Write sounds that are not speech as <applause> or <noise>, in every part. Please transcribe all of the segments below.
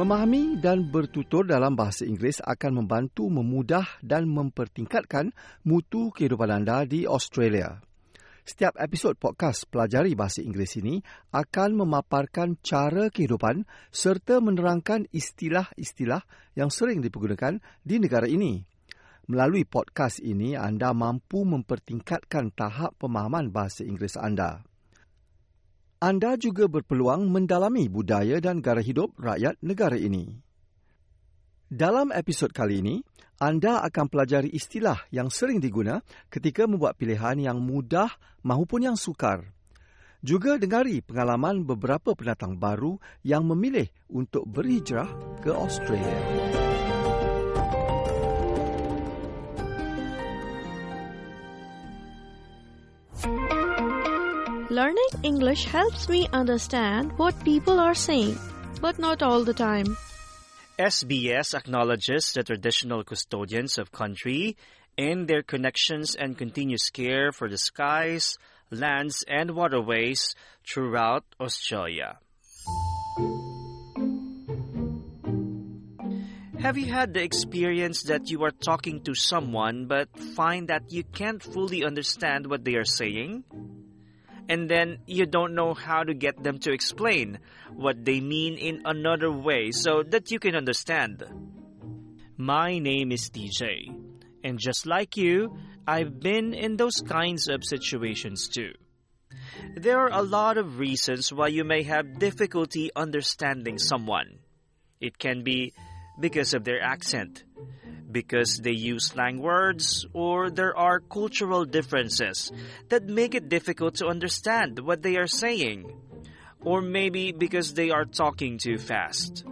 Memahami dan bertutur dalam bahasa Inggeris akan membantu memudah dan mempertingkatkan mutu kehidupan anda di Australia. Setiap episod podcast Pelajari Bahasa Inggeris ini akan memaparkan cara kehidupan serta menerangkan istilah-istilah yang sering dipergunakan di negara ini. Melalui podcast ini, anda mampu mempertingkatkan tahap pemahaman bahasa Inggeris anda. Anda juga berpeluang mendalami budaya dan gaya hidup rakyat negara ini. Dalam episod kali ini, anda akan pelajari istilah yang sering diguna ketika membuat pilihan yang mudah maupun yang sukar. Juga dengari pengalaman beberapa pendatang baru yang memilih untuk berhijrah ke Australia. Learning English helps me understand what people are saying, but not all the time. SBS acknowledges the traditional custodians of country and their connections and continuous care for the skies, lands, and waterways throughout Australia. Have you had the experience that you are talking to someone but find that you can't fully understand what they are saying? And then you don't know how to get them to explain what they mean in another way so that you can understand. My name is TJ, and just like you, I've been in those kinds of situations too. There are a lot of reasons why you may have difficulty understanding someone. It can be because of their accent, because they use slang words or there are cultural differences that make it difficult to understand what they are saying. Or maybe because they are talking too fast.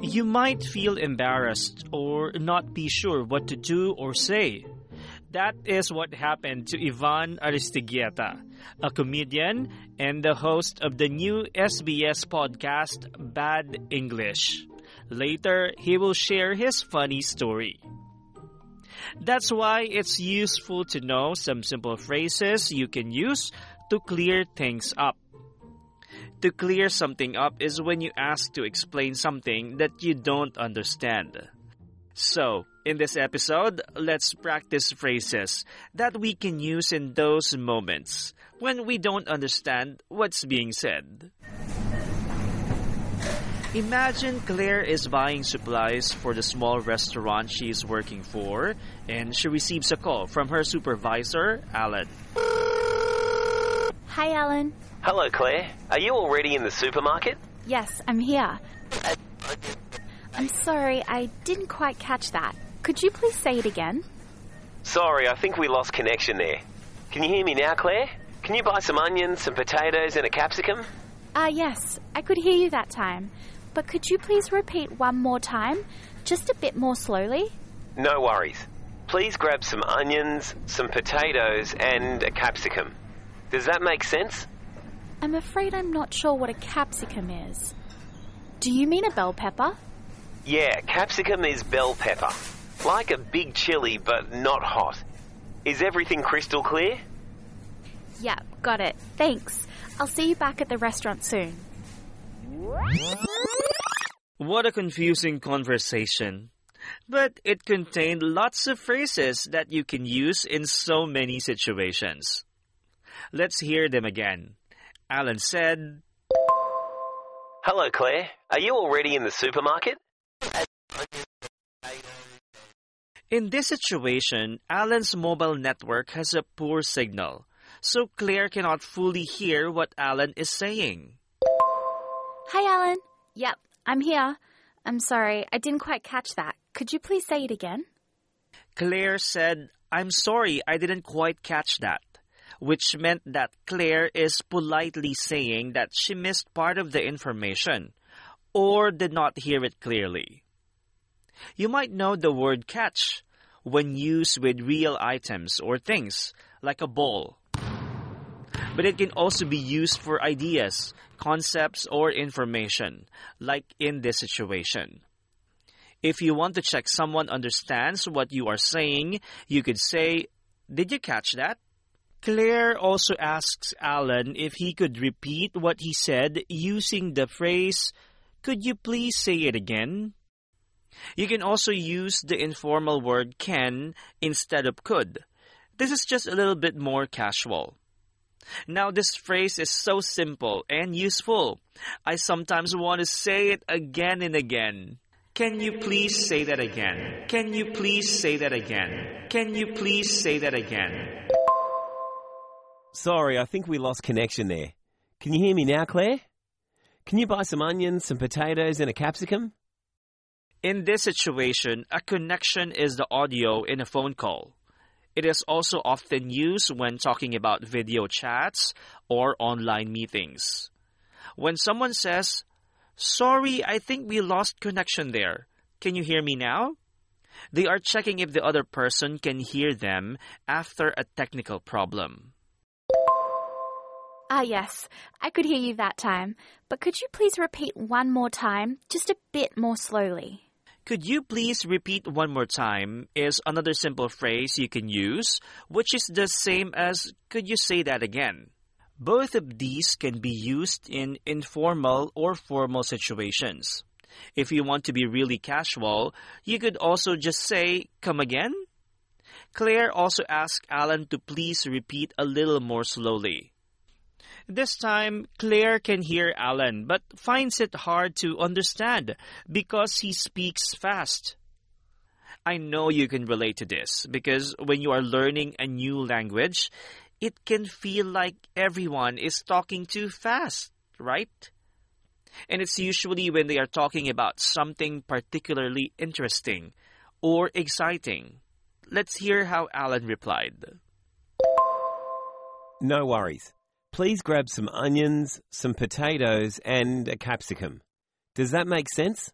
You might feel embarrassed or not be sure what to do or say. That is what happened to Ivan Aristigueta, a comedian and the host of the new SBS podcast Bad English. Later, he will share his funny story. That's why it's useful to know some simple phrases you can use to clear things up. To clear something up is when you ask to explain something that you don't understand. So, in this episode, let's practice phrases that we can use in those moments when we don't understand what's being said. Imagine Claire is buying supplies for the small restaurant she is working for, and she receives a call from her supervisor, Alan. Hi, Alan. Hello, Claire. Are you already in the supermarket? Yes, I'm here. I'm sorry, I didn't quite catch that. Could you please say it again? Sorry, I think we lost connection there. Can you hear me now, Claire? Can you buy some onions, some potatoes, and a capsicum? Ah, uh, yes, I could hear you that time. But could you please repeat one more time? Just a bit more slowly? No worries. Please grab some onions, some potatoes, and a capsicum. Does that make sense? I'm afraid I'm not sure what a capsicum is. Do you mean a bell pepper? Yeah, capsicum is bell pepper. Like a big chili, but not hot. Is everything crystal clear? Yep, got it. Thanks. I'll see you back at the restaurant soon. What a confusing conversation. But it contained lots of phrases that you can use in so many situations. Let's hear them again. Alan said, Hello, Claire. Are you already in the supermarket? In this situation, Alan's mobile network has a poor signal, so Claire cannot fully hear what Alan is saying. Hi, Alan. Yep, I'm here. I'm sorry, I didn't quite catch that. Could you please say it again? Claire said, I'm sorry, I didn't quite catch that. Which meant that Claire is politely saying that she missed part of the information or did not hear it clearly. You might know the word catch when used with real items or things, like a ball. But it can also be used for ideas, concepts, or information, like in this situation. If you want to check someone understands what you are saying, you could say, Did you catch that? Claire also asks Alan if he could repeat what he said using the phrase, Could you please say it again? You can also use the informal word can instead of could. This is just a little bit more casual. Now, this phrase is so simple and useful. I sometimes want to say it again and again. Can you please say that again? Can you please say that again? Can you please say that again? Sorry, I think we lost connection there. Can you hear me now, Claire? Can you buy some onions, some potatoes, and a capsicum? In this situation, a connection is the audio in a phone call. It is also often used when talking about video chats or online meetings. When someone says, Sorry, I think we lost connection there. Can you hear me now? They are checking if the other person can hear them after a technical problem. Ah, yes, I could hear you that time. But could you please repeat one more time, just a bit more slowly? Could you please repeat one more time is another simple phrase you can use, which is the same as could you say that again? Both of these can be used in informal or formal situations. If you want to be really casual, you could also just say, come again? Claire also asked Alan to please repeat a little more slowly. This time, Claire can hear Alan, but finds it hard to understand because he speaks fast. I know you can relate to this because when you are learning a new language, it can feel like everyone is talking too fast, right? And it's usually when they are talking about something particularly interesting or exciting. Let's hear how Alan replied. No worries. Please grab some onions, some potatoes, and a capsicum. Does that make sense?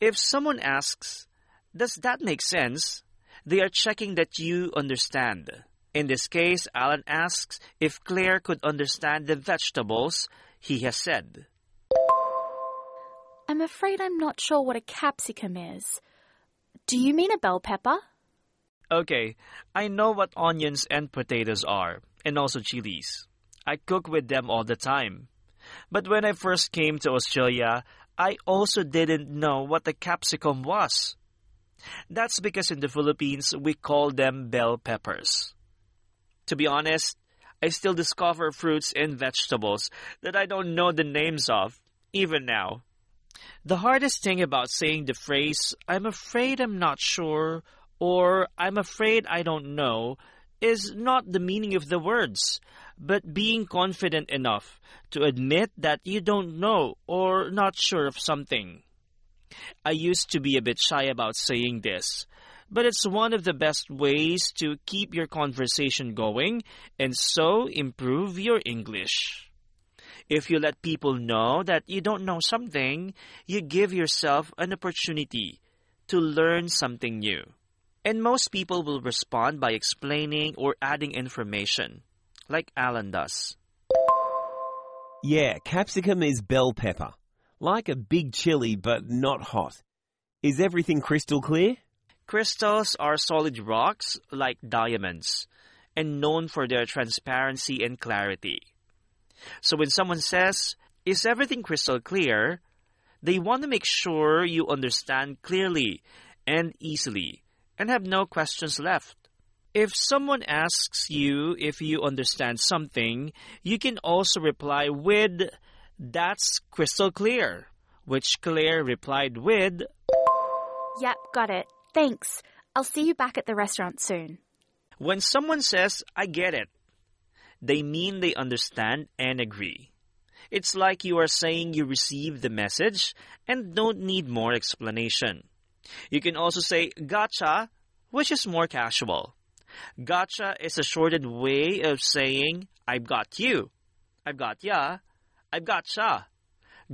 If someone asks, Does that make sense? they are checking that you understand. In this case, Alan asks if Claire could understand the vegetables he has said. I'm afraid I'm not sure what a capsicum is. Do you mean a bell pepper? Okay, I know what onions and potatoes are, and also chilies. I cook with them all the time. But when I first came to Australia, I also didn't know what a capsicum was. That's because in the Philippines we call them bell peppers. To be honest, I still discover fruits and vegetables that I don't know the names of, even now. The hardest thing about saying the phrase, I'm afraid I'm not sure, or I'm afraid I don't know, is not the meaning of the words, but being confident enough to admit that you don't know or not sure of something. I used to be a bit shy about saying this, but it's one of the best ways to keep your conversation going and so improve your English. If you let people know that you don't know something, you give yourself an opportunity to learn something new. And most people will respond by explaining or adding information, like Alan does. Yeah, capsicum is bell pepper. Like a big chili, but not hot. Is everything crystal clear? Crystals are solid rocks like diamonds and known for their transparency and clarity. So when someone says, Is everything crystal clear? they want to make sure you understand clearly and easily and have no questions left. If someone asks you if you understand something, you can also reply with, That's crystal clear, which Claire replied with, Yep, got it. Thanks. I'll see you back at the restaurant soon. When someone says, I get it, they mean they understand and agree. It's like you are saying you received the message and don't need more explanation. You can also say gotcha, which is more casual. Gotcha is a shortened way of saying I've got you. I've got ya. I've gotcha.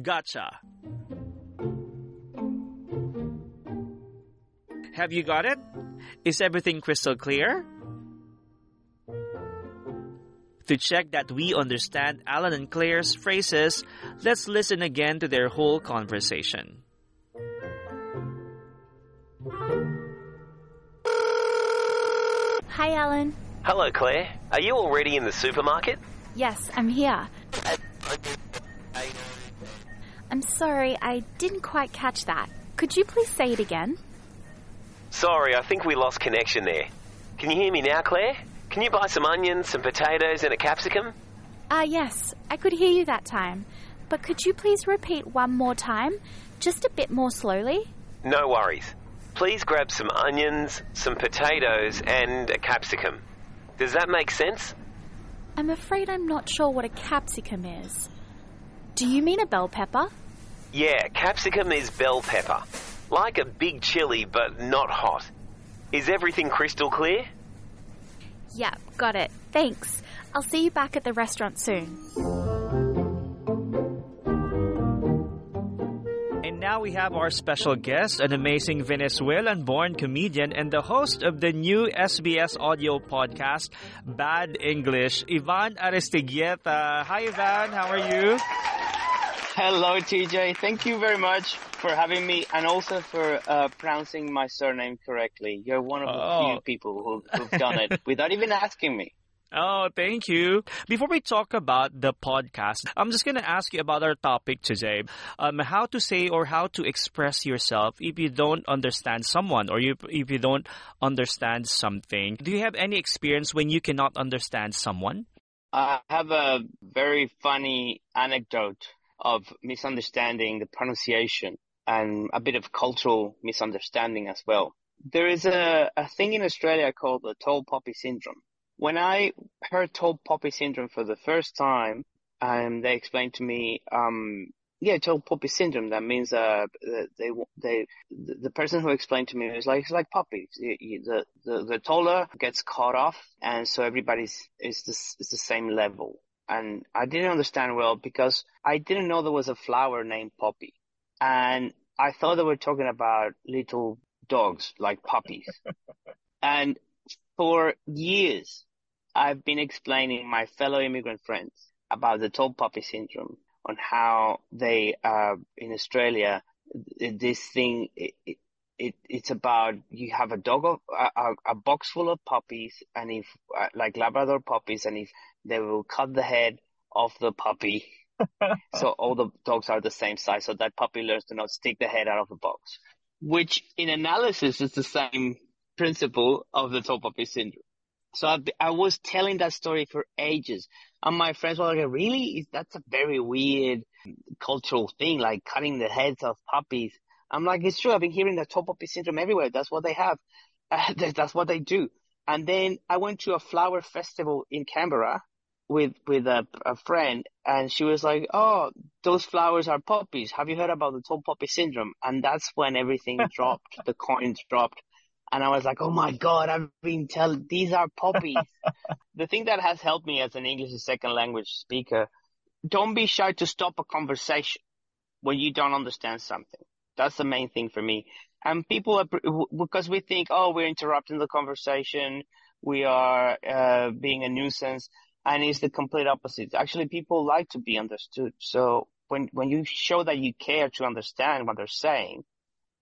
Gotcha. Have you got it? Is everything crystal clear? To check that we understand Alan and Claire's phrases, let's listen again to their whole conversation. Hi, Alan. Hello, Claire. Are you already in the supermarket? Yes, I'm here. I'm sorry, I didn't quite catch that. Could you please say it again? Sorry, I think we lost connection there. Can you hear me now, Claire? Can you buy some onions, some potatoes, and a capsicum? Ah, yes, I could hear you that time. But could you please repeat one more time? Just a bit more slowly? No worries. Please grab some onions, some potatoes, and a capsicum. Does that make sense? I'm afraid I'm not sure what a capsicum is. Do you mean a bell pepper? Yeah, capsicum is bell pepper. Like a big chili, but not hot. Is everything crystal clear? Yep, got it. Thanks. I'll see you back at the restaurant soon. Now we have our special guest, an amazing Venezuelan born comedian and the host of the new SBS audio podcast, Bad English, Ivan Aristigueta. Hi, Ivan. How are you? Hello, TJ. Thank you very much for having me and also for uh, pronouncing my surname correctly. You're one of the Oh. few people who, who've done it <laughs> without even asking me. Oh, thank you. Before we talk about the podcast, I'm just going to ask you about our topic today. Um, how to say or how to express yourself if you don't understand someone or you, if you don't understand something. Do you have any experience when you cannot understand someone? I have a very funny anecdote of misunderstanding the pronunciation and a bit of cultural misunderstanding as well. There is a, a thing in Australia called the tall poppy syndrome. When I heard tall poppy syndrome for the first time, um, they explained to me, um, yeah, tall poppy syndrome. That means, uh, they, they, the person who explained to me was like, it's like you, the, the, the taller gets cut off and so everybody's is the, is the same level. And I didn't understand well because I didn't know there was a flower named poppy. And I thought they were talking about little dogs, like puppies. <laughs> and for years, I've been explaining my fellow immigrant friends about the tall poppy syndrome on how they, uh, in Australia, this thing, it, it, it, it's about you have a dog of a, a, box full of puppies and if uh, like labrador puppies and if they will cut the head of the puppy. <laughs> So all the dogs are the same size so that puppy learns to not stick the head out of the box. Which in analysis is the same principle of the tall puppy syndrome so I, I was telling that story for ages and my friends were like really that's a very weird cultural thing like cutting the heads of puppies I'm like, it's true. I've been hearing the top puppy syndrome everywhere. That's what they have. <laughs> Uh, that's what they do. And then I went to a flower festival in Canberra with, with a, a friend and she was like, Oh, those flowers are puppies. Have you heard about the tall poppy syndrome? And that's when everything <laughs> dropped. The coins dropped. And I was like, Oh my God, I've been told these are puppies. <laughs> the thing that has helped me as an English as second language speaker, don't be shy to stop a conversation when you don't understand something. That's the main thing for me. And people are, because we think, oh, we're interrupting the conversation. We are, uh, being a nuisance. And it's the complete opposite. Actually, people like to be understood. So when, when you show that you care to understand what they're saying,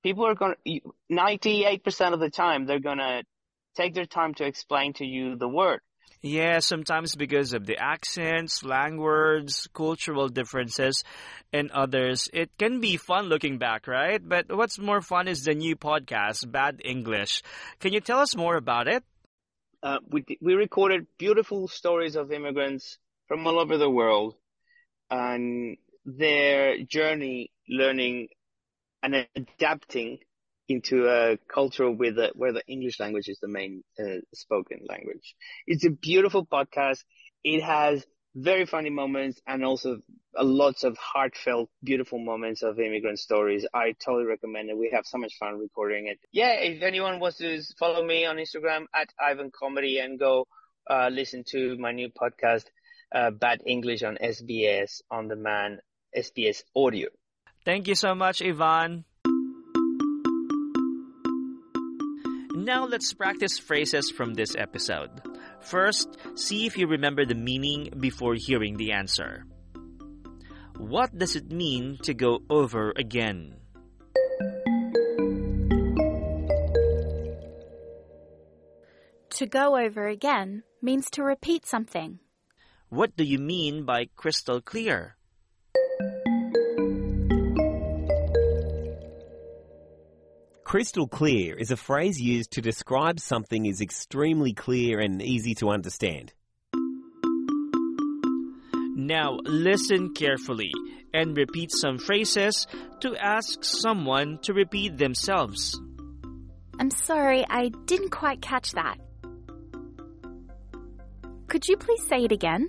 people are going to, 98% of the time, they're going to take their time to explain to you the word. Yeah, sometimes because of the accents, slang words, cultural differences, and others. It can be fun looking back, right? But what's more fun is the new podcast, Bad English. Can you tell us more about it? Uh, we, we recorded beautiful stories of immigrants from all over the world and their journey learning and adapting into a culture with a, where the English language is the main uh, spoken language. It's a beautiful podcast. It has very funny moments and also lots of heartfelt, beautiful moments of immigrant stories. I totally recommend it. We have so much fun recording it. Yeah, if anyone wants to follow me on Instagram at Ivan Comedy and go uh, listen to my new podcast, uh, Bad English on SBS on demand, SBS Audio. Thank you so much, Ivan. Now let's practice phrases from this episode. First, see if you remember the meaning before hearing the answer. What does it mean to go over again? To go over again means to repeat something. What do you mean by crystal clear? Crystal clear is a phrase used to describe something as extremely clear and easy to understand. Now listen carefully and repeat some phrases to ask someone to repeat themselves. I'm sorry, I didn't quite catch that. Could you please say it again?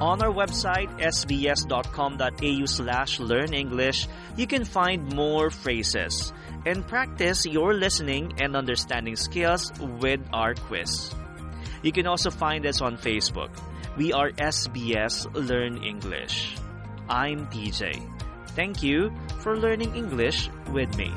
On our website, sbs.com.au slash learn English, you can find more phrases and practice your listening and understanding skills with our quiz. You can also find us on Facebook. We are SBS Learn English. I'm TJ. Thank you for learning English with me.